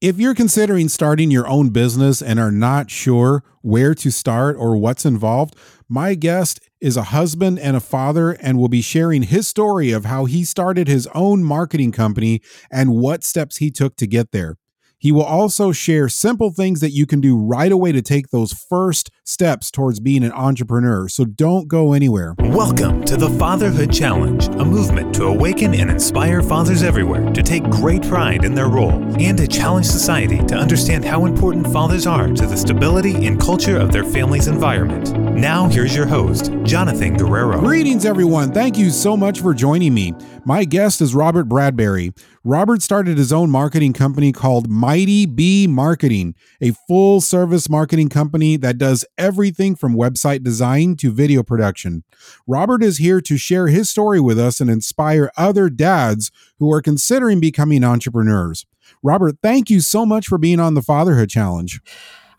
If you're considering starting your own business and are not sure where to start or what's involved, my guest is a husband and a father and will be sharing his story of how he started his own marketing company and what steps he took to get there. He will also share simple things that you can do right away to take those first steps towards being an entrepreneur. So don't go anywhere. Welcome to the Fatherhood Challenge, a movement to awaken and inspire fathers everywhere to take great pride in their role and to challenge society to understand how important fathers are to the stability and culture of their family's environment. Now, here's your host, Jonathan Guerrero. Greetings, everyone. Thank you so much for joining me. My guest is Robert Bradbury. Robert started his own marketing company called Mighty B Marketing, a full service marketing company that does everything from website design to video production. Robert is here to share his story with us and inspire other dads who are considering becoming entrepreneurs. Robert, thank you so much for being on the Fatherhood Challenge.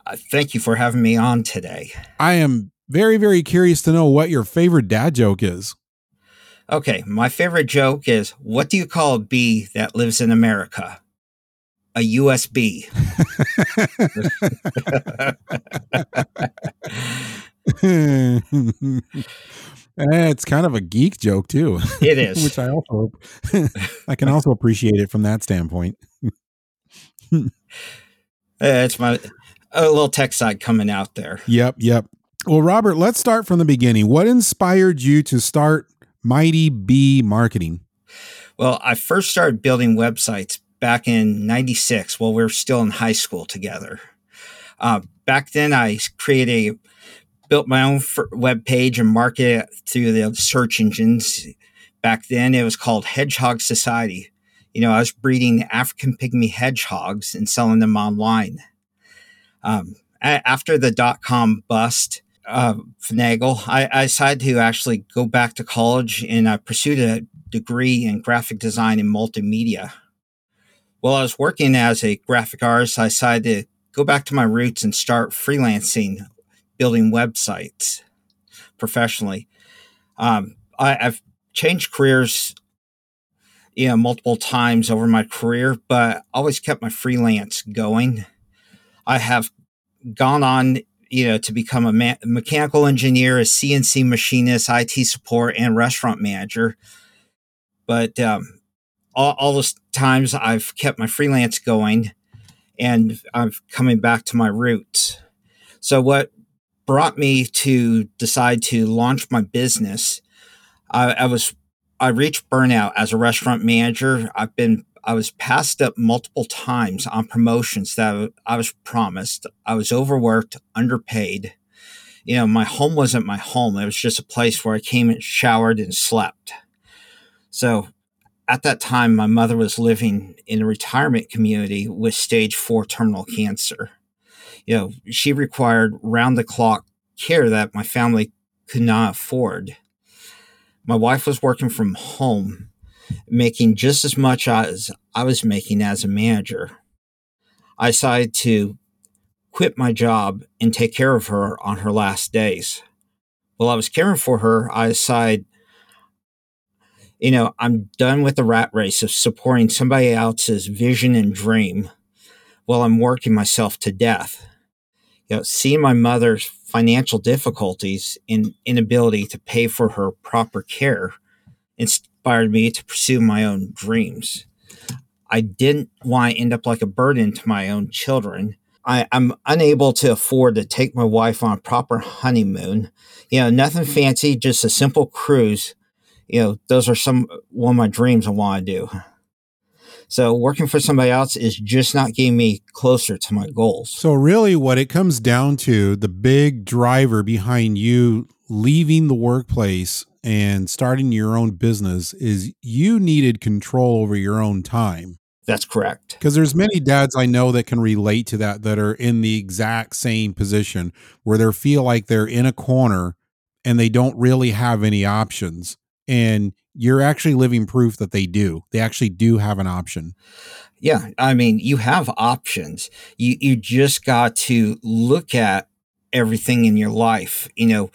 Uh, thank you for having me on today. I am very, very curious to know what your favorite dad joke is. Okay, my favorite joke is what do you call a bee that lives in America? A USB. it's kind of a geek joke too. It is, which I also I can also appreciate it from that standpoint. it's my a little tech side coming out there. Yep, yep. Well, Robert, let's start from the beginning. What inspired you to start Mighty B Marketing? Well, I first started building websites back in 96 while we were still in high school together. Uh, back then, I created a built my own web page and marketed it through the search engines. Back then, it was called Hedgehog Society. You know, I was breeding African pygmy hedgehogs and selling them online. Um, after the dot com bust, uh, finagle, I, I, decided to actually go back to college and I pursued a degree in graphic design and multimedia. While I was working as a graphic artist, I decided to go back to my roots and start freelancing, building websites professionally. Um, I, I've changed careers you know multiple times over my career but always kept my freelance going i have gone on you know, to become a ma- mechanical engineer, a CNC machinist, IT support, and restaurant manager. But um, all, all those times I've kept my freelance going and I'm coming back to my roots. So, what brought me to decide to launch my business, I, I was I reached burnout as a restaurant manager. I've been I was passed up multiple times on promotions that I was promised. I was overworked, underpaid. You know, my home wasn't my home. It was just a place where I came and showered and slept. So at that time, my mother was living in a retirement community with stage four terminal cancer. You know, she required round the clock care that my family could not afford. My wife was working from home making just as much as I was making as a manager. I decided to quit my job and take care of her on her last days. While I was caring for her, I decided, you know, I'm done with the rat race of supporting somebody else's vision and dream while I'm working myself to death. You know, seeing my mother's financial difficulties and inability to pay for her proper care inspired me to pursue my own dreams. I didn't want to end up like a burden to my own children. I, am unable to afford to take my wife on a proper honeymoon. You know, nothing fancy, just a simple cruise. You know, those are some one of my dreams I want to do. So working for somebody else is just not getting me closer to my goals. So really what it comes down to, the big driver behind you leaving the workplace and starting your own business is you needed control over your own time. That's correct. Because there's many dads I know that can relate to that that are in the exact same position where they feel like they're in a corner and they don't really have any options. And you're actually living proof that they do. They actually do have an option. Yeah, I mean, you have options. You you just got to look at everything in your life. You know,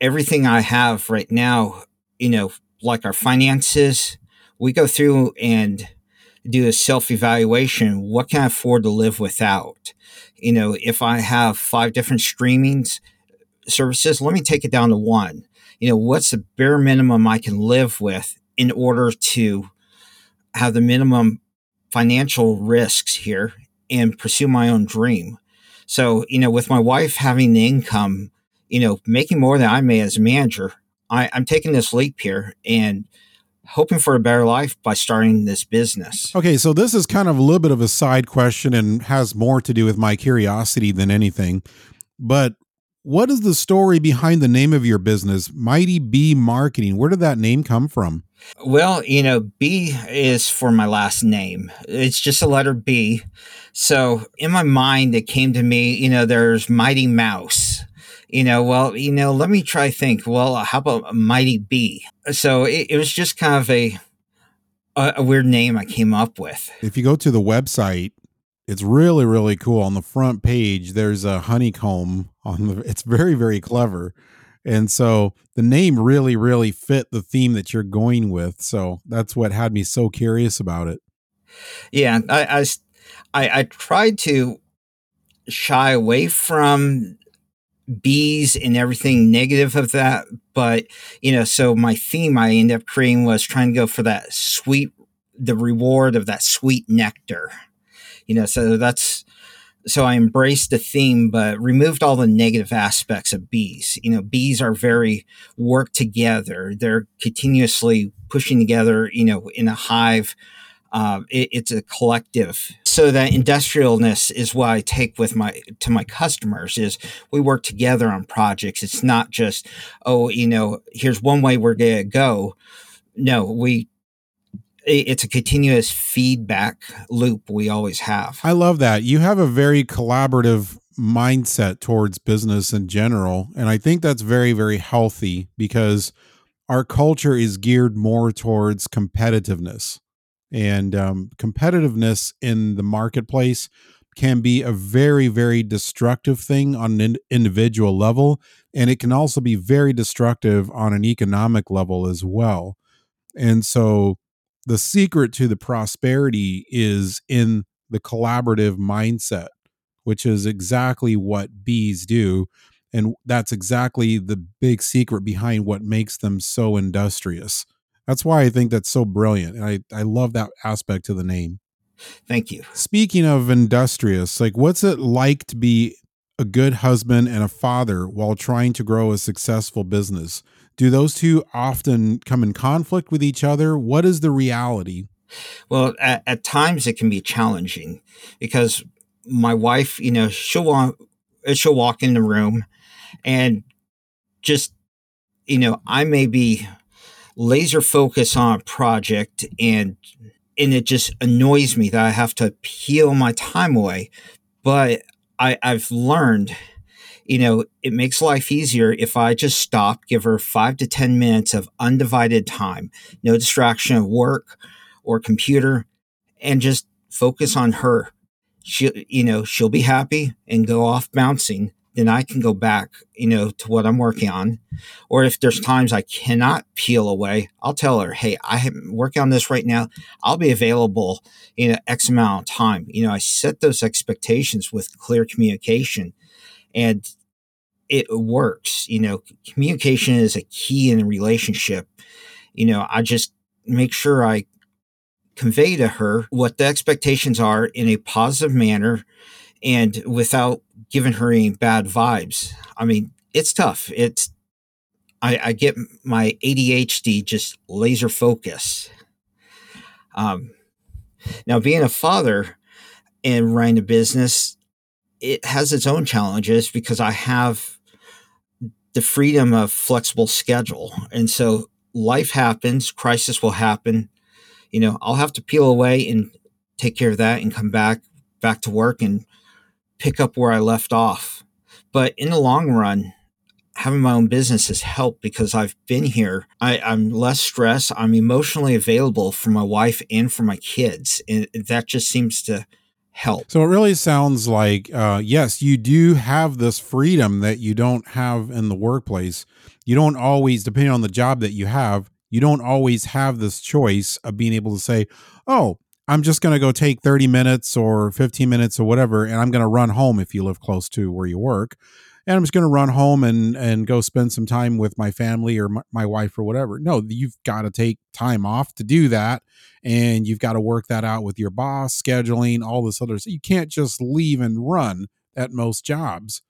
everything I have right now, you know, like our finances, we go through and do a self evaluation. What can I afford to live without? You know, if I have five different streamings services, let me take it down to one. You know, what's the bare minimum I can live with in order to have the minimum financial risks here and pursue my own dream? So, you know, with my wife having the income, you know, making more than I may as a manager, I, I'm taking this leap here and hoping for a better life by starting this business. Okay, so this is kind of a little bit of a side question and has more to do with my curiosity than anything. But what is the story behind the name of your business, Mighty B Marketing? Where did that name come from? Well, you know, B is for my last name. It's just a letter B. So in my mind, it came to me, you know, there's Mighty Mouse you know, well, you know, let me try think. Well, how about Mighty B? So it, it was just kind of a, a, a weird name I came up with. If you go to the website, it's really really cool. On the front page, there's a honeycomb on the. It's very very clever, and so the name really really fit the theme that you're going with. So that's what had me so curious about it. Yeah, mm. I, I, I tried to shy away from bees and everything negative of that. But, you know, so my theme I ended up creating was trying to go for that sweet, the reward of that sweet nectar. You know, so that's, so I embraced the theme, but removed all the negative aspects of bees. You know, bees are very work together. They're continuously pushing together, you know, in a hive uh, it, it's a collective. So that industrialness is what I take with my to my customers is we work together on projects. It's not just oh you know here's one way we're gonna go. No, we it's a continuous feedback loop we always have. I love that. You have a very collaborative mindset towards business in general. And I think that's very, very healthy because our culture is geared more towards competitiveness and um, competitiveness in the marketplace can be a very very destructive thing on an individual level and it can also be very destructive on an economic level as well and so the secret to the prosperity is in the collaborative mindset which is exactly what bees do and that's exactly the big secret behind what makes them so industrious that's why I think that's so brilliant. And I, I love that aspect to the name. Thank you. Speaking of industrious, like what's it like to be a good husband and a father while trying to grow a successful business? Do those two often come in conflict with each other? What is the reality? Well, at, at times it can be challenging because my wife, you know, she'll walk, she'll walk in the room and just, you know, I may be laser focus on a project and and it just annoys me that I have to peel my time away. But I, I've learned, you know, it makes life easier if I just stop, give her five to 10 minutes of undivided time, no distraction of work or computer, and just focus on her. She, you know, she'll be happy and go off bouncing then I can go back, you know, to what I'm working on. Or if there's times I cannot peel away, I'll tell her, hey, I am working on this right now. I'll be available in X amount of time. You know, I set those expectations with clear communication and it works. You know, communication is a key in a relationship. You know, I just make sure I convey to her what the expectations are in a positive manner and without giving her any bad vibes. I mean, it's tough. It's I, I get my ADHD just laser focus. Um, now, being a father and running a business, it has its own challenges because I have the freedom of flexible schedule, and so life happens, crisis will happen. You know, I'll have to peel away and take care of that and come back back to work and pick up where I left off. But in the long run, having my own business has helped because I've been here. I, am less stressed. I'm emotionally available for my wife and for my kids. And that just seems to help. So it really sounds like, uh, yes, you do have this freedom that you don't have in the workplace. You don't always, depending on the job that you have, you don't always have this choice of being able to say, oh, I'm just going to go take 30 minutes or 15 minutes or whatever, and I'm going to run home if you live close to where you work. And I'm just going to run home and, and go spend some time with my family or my, my wife or whatever. No, you've got to take time off to do that. And you've got to work that out with your boss, scheduling, all this other stuff. You can't just leave and run at most jobs.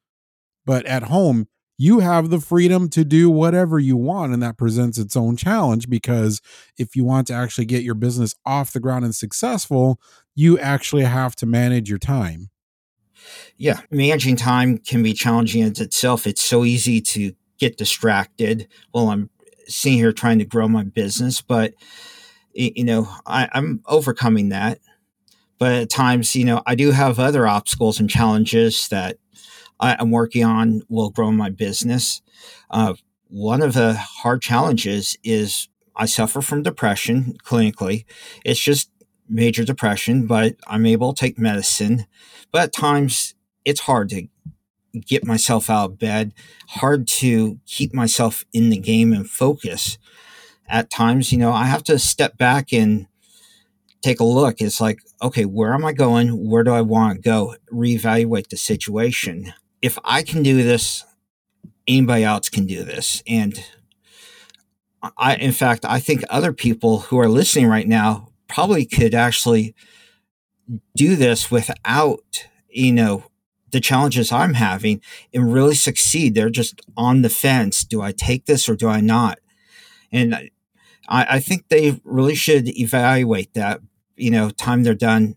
But at home, you have the freedom to do whatever you want and that presents its own challenge because if you want to actually get your business off the ground and successful you actually have to manage your time yeah managing time can be challenging in itself it's so easy to get distracted while i'm sitting here trying to grow my business but you know I, i'm overcoming that but at times you know i do have other obstacles and challenges that I, am working on will grow my business. Uh, one of the hard challenges is I suffer from depression clinically. It's just major depression, but I'm able to take medicine. But at times it's hard to get myself out of bed, hard to keep myself in the game and focus. At times, you know, I have to step back and take a look. It's like, okay, where am I going? Where do I want to go? Reevaluate the situation if I can do this, anybody else can do this. And I, in fact, I think other people who are listening right now probably could actually do this without, you know, the challenges I'm having and really succeed. They're just on the fence. Do I take this or do I not? And I, I think they really should evaluate that, you know, time they're done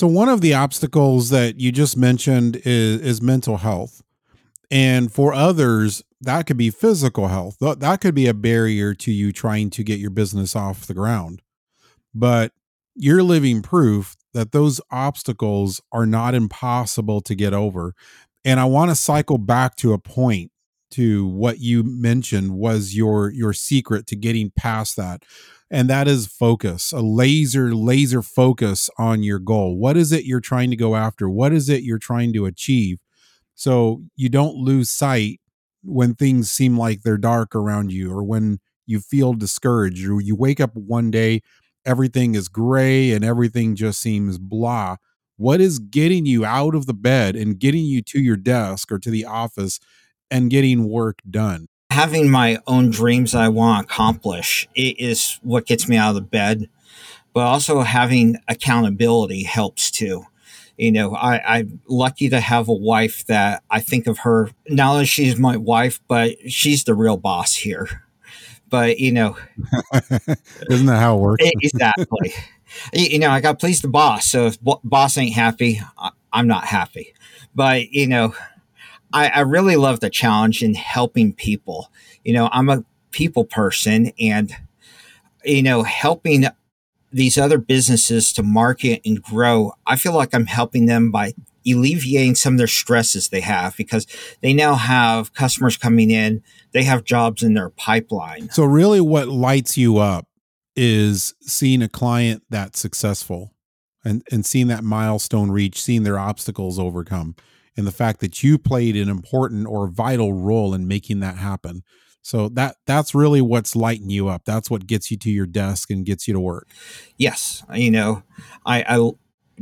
so one of the obstacles that you just mentioned is is mental health. And for others, that could be physical health. That could be a barrier to you trying to get your business off the ground. But you're living proof that those obstacles are not impossible to get over. And I want to cycle back to a point to what you mentioned was your your secret to getting past that and that is focus a laser laser focus on your goal what is it you're trying to go after what is it you're trying to achieve so you don't lose sight when things seem like they're dark around you or when you feel discouraged or you wake up one day everything is gray and everything just seems blah what is getting you out of the bed and getting you to your desk or to the office and getting work done having my own dreams I want to accomplish is what gets me out of the bed. But also having accountability helps too. You know, I, I'm lucky to have a wife that I think of her not only she's my wife, but she's the real boss here. But you know, isn't that how it works? exactly. you know, I got to please the boss. So if boss ain't happy, I'm not happy. But you know, I, I really love the challenge in helping people. You know, I'm a people person and, you know, helping these other businesses to market and grow, I feel like I'm helping them by alleviating some of their stresses they have because they now have customers coming in, they have jobs in their pipeline. So, really, what lights you up is seeing a client that's successful and, and seeing that milestone reach, seeing their obstacles overcome and the fact that you played an important or vital role in making that happen. So that that's really what's lighting you up. That's what gets you to your desk and gets you to work. Yes, you know, I, I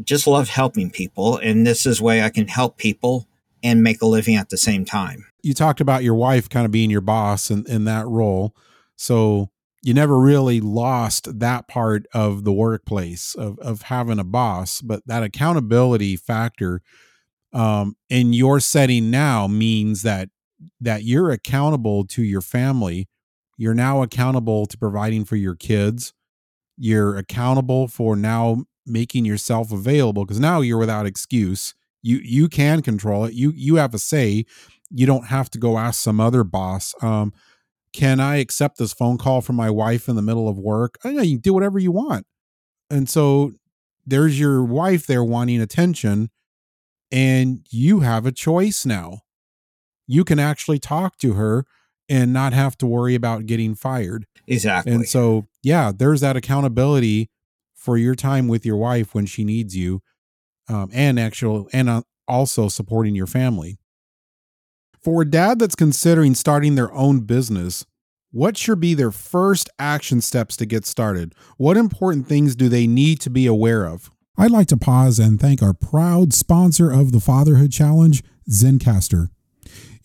just love helping people, and this is way I can help people and make a living at the same time. You talked about your wife kind of being your boss in, in that role. So you never really lost that part of the workplace of, of having a boss, but that accountability factor um, in your setting now means that that you're accountable to your family. You're now accountable to providing for your kids. You're accountable for now making yourself available because now you're without excuse. You you can control it. You you have a say. You don't have to go ask some other boss. Um, can I accept this phone call from my wife in the middle of work? I know you can do whatever you want. And so there's your wife there wanting attention and you have a choice now. You can actually talk to her and not have to worry about getting fired. Exactly. And so, yeah, there's that accountability for your time with your wife when she needs you, um, and actual and uh, also supporting your family. For a dad that's considering starting their own business, what should be their first action steps to get started? What important things do they need to be aware of? I'd like to pause and thank our proud sponsor of the Fatherhood Challenge, Zencastr.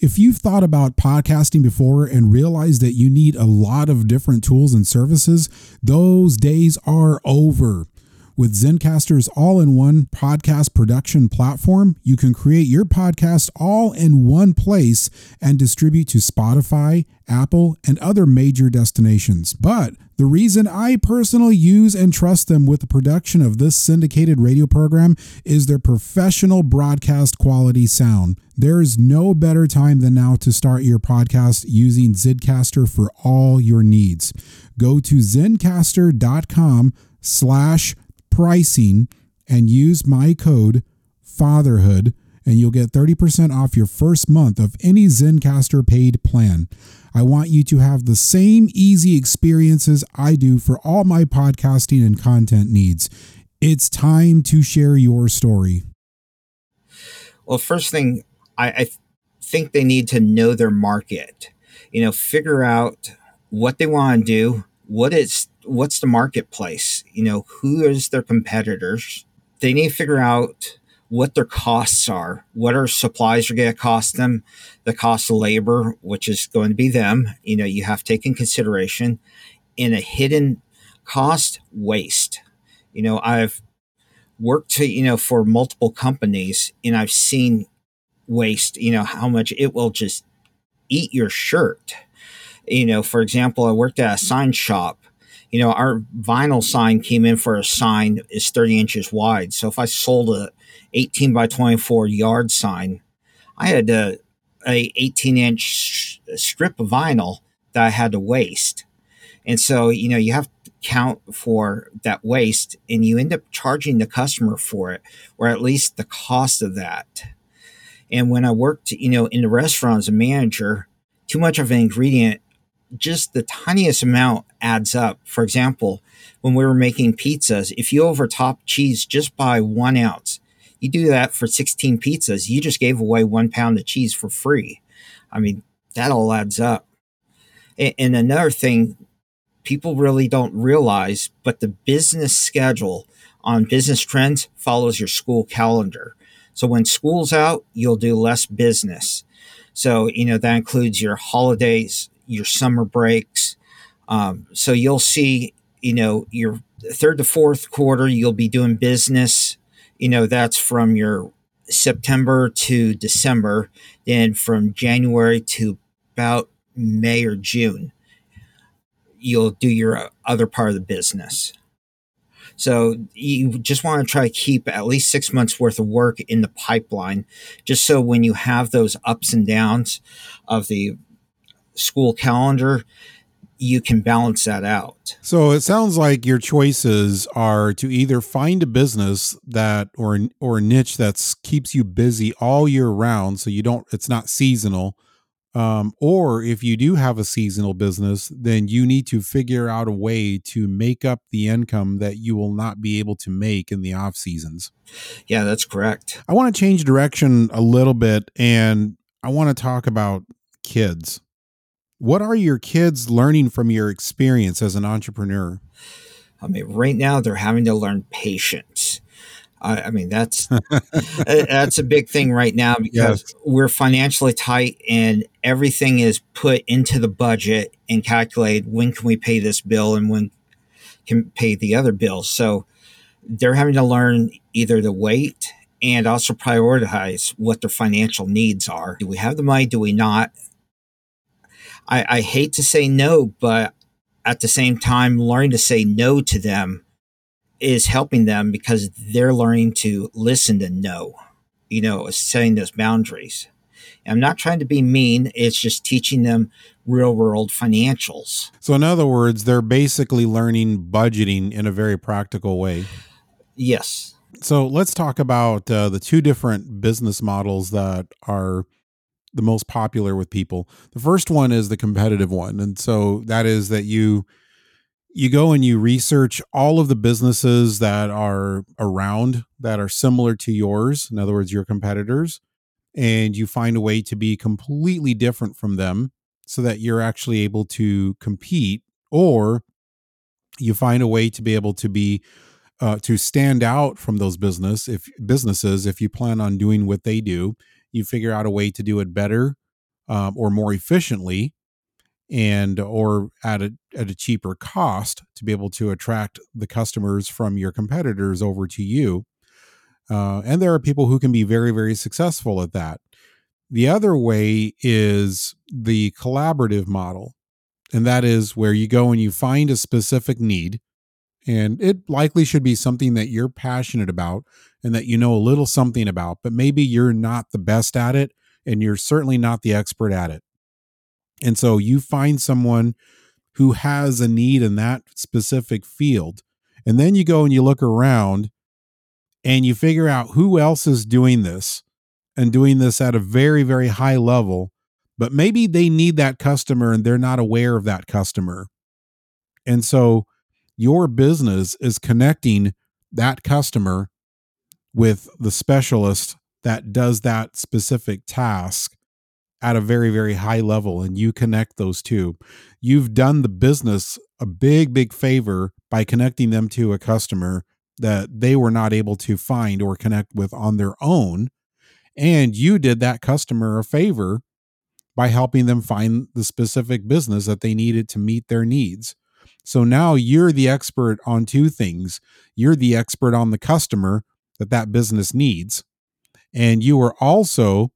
If you've thought about podcasting before and realized that you need a lot of different tools and services, those days are over. With Zencastr's all in one podcast production platform, you can create your podcast all in one place and distribute to Spotify, Apple, and other major destinations. But the reason I personally use and trust them with the production of this syndicated radio program is their professional broadcast quality sound. There is no better time than now to start your podcast using Zencastr for all your needs. Go to zencastr.com slash pricing and use my code fatherhood and you'll get 30% off your first month of any Zencastr paid plan. I want you to have the same easy experiences I do for all my podcasting and content needs. It's time to share your story. Well, first thing, I, I think they need to know their market. You know, figure out what they want to do, what is what's the marketplace? You know, who is their competitors? They need to figure out what their costs are, what our supplies are going to cost them, the cost of labor, which is going to be them. You know, you have to take in consideration in a hidden cost waste. You know, I've worked to, you know, for multiple companies and I've seen waste, you know, how much it will just eat your shirt. You know, for example, I worked at a sign shop you know, our vinyl sign came in for a sign is 30 inches wide. So if I sold a 18 by 24 yard sign, I had a, a 18 inch strip of vinyl that I had to waste. And so, you know, you have to count for that waste and you end up charging the customer for it, or at least the cost of that. And when I worked, you know, in the restaurant as a manager, too much of an ingredient just the tiniest amount adds up. For example, when we were making pizzas, if you overtop cheese just by one ounce, you do that for 16 pizzas, you just gave away one pound of cheese for free. I mean, that all adds up. And another thing people really don't realize, but the business schedule on business trends follows your school calendar. So when school's out, you'll do less business. So, you know, that includes your holidays, your summer breaks. Um, so you'll see, you know, your third to fourth quarter, you'll be doing business. You know, that's from your September to December, then from January to about May or June, you'll do your other part of the business. So you just want to try to keep at least six months worth of work in the pipeline, just so when you have those ups and downs of the school calendar, you can balance that out. So it sounds like your choices are to either find a business that or or a niche that keeps you busy all year round so you don't it's not seasonal. Um, or if you do have a seasonal business, then you need to figure out a way to make up the income that you will not be able to make in the off seasons. Yeah, that's correct. I want to change direction a little bit and I want to talk about kids. What are your kids learning from your experience as an entrepreneur? I mean, right now they're having to learn patience. I, I mean, that's that's a big thing right now because yes. we're financially tight and everything is put into the budget and calculated when can we pay this bill and when can pay the other bill? So they're having to learn either to wait and also prioritize what their financial needs are. Do we have the money? Do we not? I, I hate to say no, but at the same time, learning to say no to them is helping them because they're learning to listen to no, you know, setting those boundaries. I'm not trying to be mean, it's just teaching them real world financials. So, in other words, they're basically learning budgeting in a very practical way. Yes. So, let's talk about uh, the two different business models that are the most popular with people. The first one is the competitive one. And so that is that you you go and you research all of the businesses that are around that are similar to yours, in other words your competitors, and you find a way to be completely different from them so that you're actually able to compete or you find a way to be able to be uh, to stand out from those business if businesses if you plan on doing what they do you figure out a way to do it better um, or more efficiently and or at a at a cheaper cost to be able to attract the customers from your competitors over to you uh, and there are people who can be very very successful at that. The other way is the collaborative model and that is where you go and you find a specific need and it likely should be something that you're passionate about and that you know a little something about but maybe you're not the best at it and you're certainly not the expert at it and so you find someone who has a need in that specific field and then you go and you look around and you figure out who else is doing this and doing this at a very very high level but maybe they need that customer and they're not aware of that customer. And so your business is connecting that customer with the specialist that does that specific task at a very, very high level, and you connect those two. You've done the business a big, big favor by connecting them to a customer that they were not able to find or connect with on their own. And you did that customer a favor by helping them find the specific business that they needed to meet their needs. So now you're the expert on two things. You're the expert on the customer that that business needs, and you are also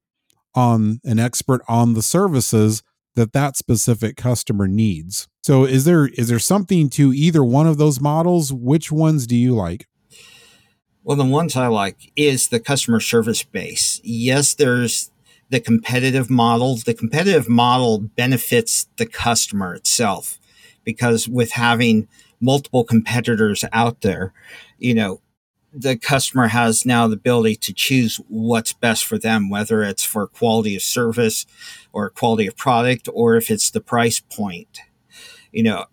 on an expert on the services that that specific customer needs. So is there is there something to either one of those models? Which ones do you like? Well, the ones I like is the customer service base. Yes, there's the competitive model. The competitive model benefits the customer itself because with having multiple competitors out there, you know, the customer has now the ability to choose what's best for them, whether it's for quality of service or quality of product, or if it's the price point. You know,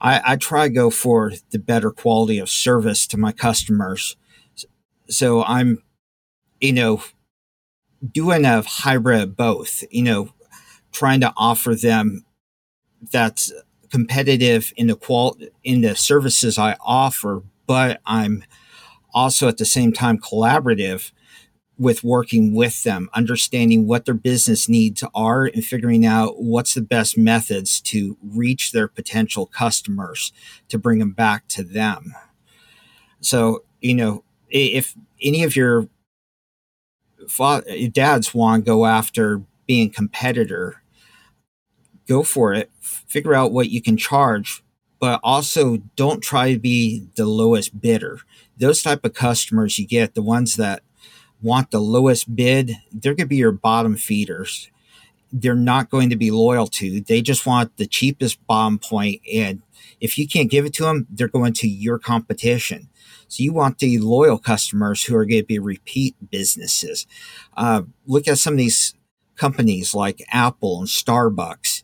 I, I try to go for the better quality of service to my customers. So I'm, you know, doing a hybrid both, you know, trying to offer them that's competitive in the qual in the services I offer, but I'm also at the same time collaborative with working with them, understanding what their business needs are and figuring out what's the best methods to reach their potential customers to bring them back to them. So, you know, if any of your dads want to go after being competitor, go for it. Figure out what you can charge, but also don't try to be the lowest bidder. Those type of customers you get, the ones that want the lowest bid, they're going to be your bottom feeders. They're not going to be loyal to. They just want the cheapest bottom point, and if you can't give it to them, they're going to your competition. So you want the loyal customers who are going to be repeat businesses. Uh, look at some of these companies like Apple and Starbucks.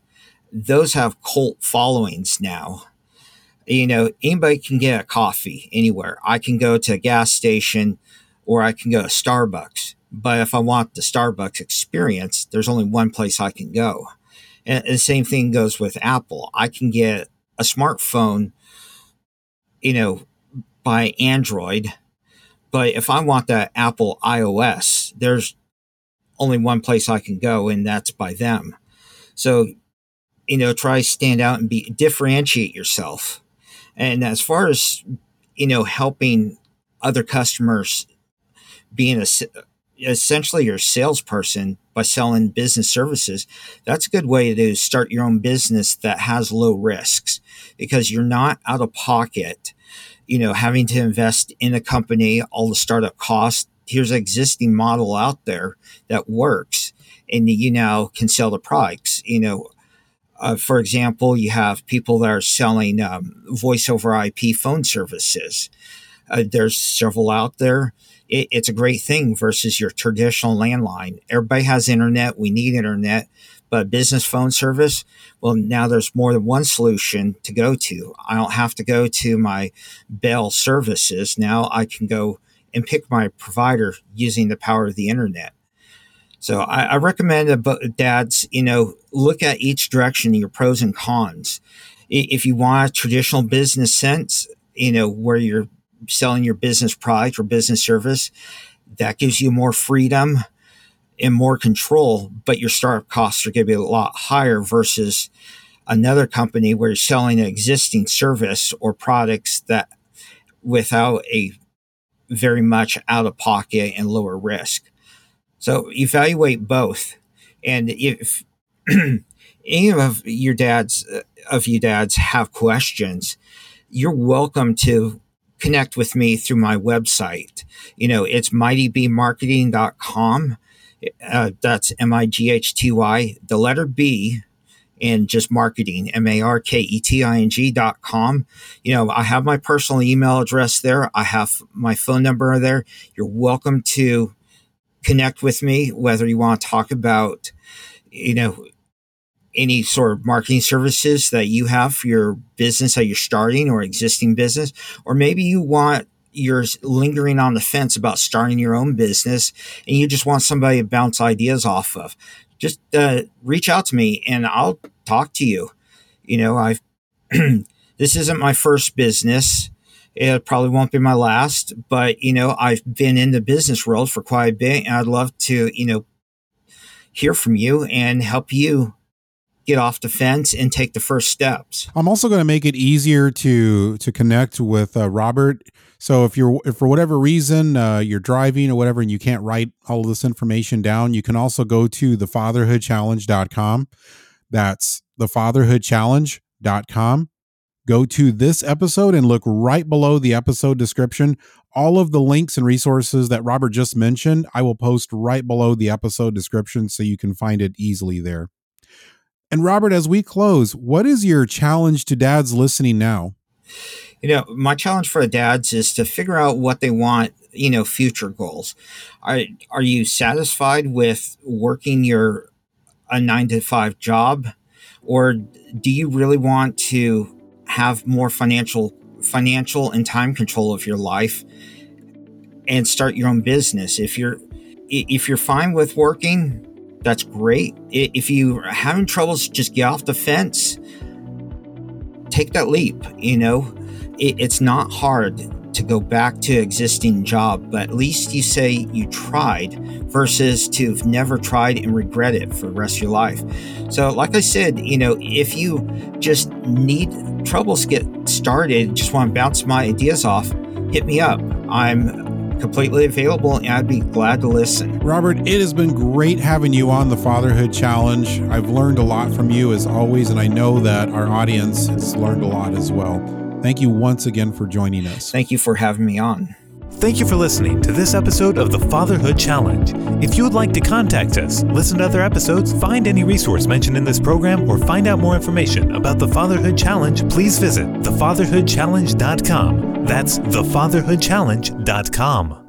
Those have cult followings now. You know, anybody can get a coffee anywhere. I can go to a gas station or I can go to Starbucks. But if I want the Starbucks experience, there's only one place I can go. And the same thing goes with Apple. I can get a smartphone, you know, by Android. But if I want the Apple iOS, there's only one place I can go, and that's by them. So, you know, try stand out and be differentiate yourself. And as far as you know, helping other customers being a essentially your salesperson by selling business services, that's a good way to start your own business that has low risks because you're not out of pocket you know, having to invest in a company, all the startup costs. Here's an existing model out there that works, and you now can sell the products. You know, uh, for example, you have people that are selling um, voice over IP phone services. Uh, there's several out there. It, it's a great thing versus your traditional landline. Everybody has internet. We need internet, but business phone service, well, now there's more than one solution to go to. I don't have to go to my Bell services. Now I can go and pick my provider using the power of the internet. So I, I recommend that dads, you know, look at each direction, your pros and cons. If you want a traditional business sense, you know, where you're selling your business product or business service, that gives you more freedom and more control, but your startup costs are going to be a lot higher versus another company where you're selling an existing service or products that without a very much out of pocket and lower risk. So evaluate both. And if any of your dads of you dads have questions, you're welcome to connect with me through my website. You know, it's mightybmarketing.com. Uh, that's M I G H T Y, the letter B, and just marketing, M A R K E T I N G dot com. You know, I have my personal email address there. I have my phone number there. You're welcome to connect with me, whether you want to talk about, you know, any sort of marketing services that you have for your business that you're starting or existing business, or maybe you want you're lingering on the fence about starting your own business and you just want somebody to bounce ideas off of. Just uh, reach out to me and I'll talk to you. You know, I've this isn't my first business. It probably won't be my last, but you know, I've been in the business world for quite a bit, and I'd love to, you know, hear from you and help you get off the fence and take the first steps. I'm also going to make it easier to to connect with uh, Robert. So if you're if for whatever reason uh, you're driving or whatever and you can't write all of this information down, you can also go to thefatherhoodchallenge.com. That's thefatherhoodchallenge.com go to this episode and look right below the episode description. All of the links and resources that Robert just mentioned, I will post right below the episode description so you can find it easily there. And Robert, as we close, what is your challenge to dads listening now? You know, my challenge for dads is to figure out what they want, you know, future goals. Are are you satisfied with working your a 9 to 5 job or do you really want to have more financial financial and time control of your life and start your own business. If you're if you're fine with working that's great. If you're having troubles just get off the fence. Take that leap you know? It, it's not hard to go back to existing job but at least you say you tried versus to have never tried and regret it for the rest of your life so like i said you know if you just need troubles get started, just want to bounce my ideas off, hit me up. I'm completely available and I'd be glad to listen. Robert, it has been great having you on the Fatherhood Challenge. I've learned a lot from you as always, and I know that our audience has learned a lot as well. Thank you once again for joining us. Thank you for having me on. Thank you for listening to this episode of the Fatherhood Challenge. If you would like to contact us, listen to other episodes, find any resource mentioned in this program, or find out more information about the Fatherhood Challenge, please visit thefatherhoodchallenge.com. That's thefatherhoodchallenge.com.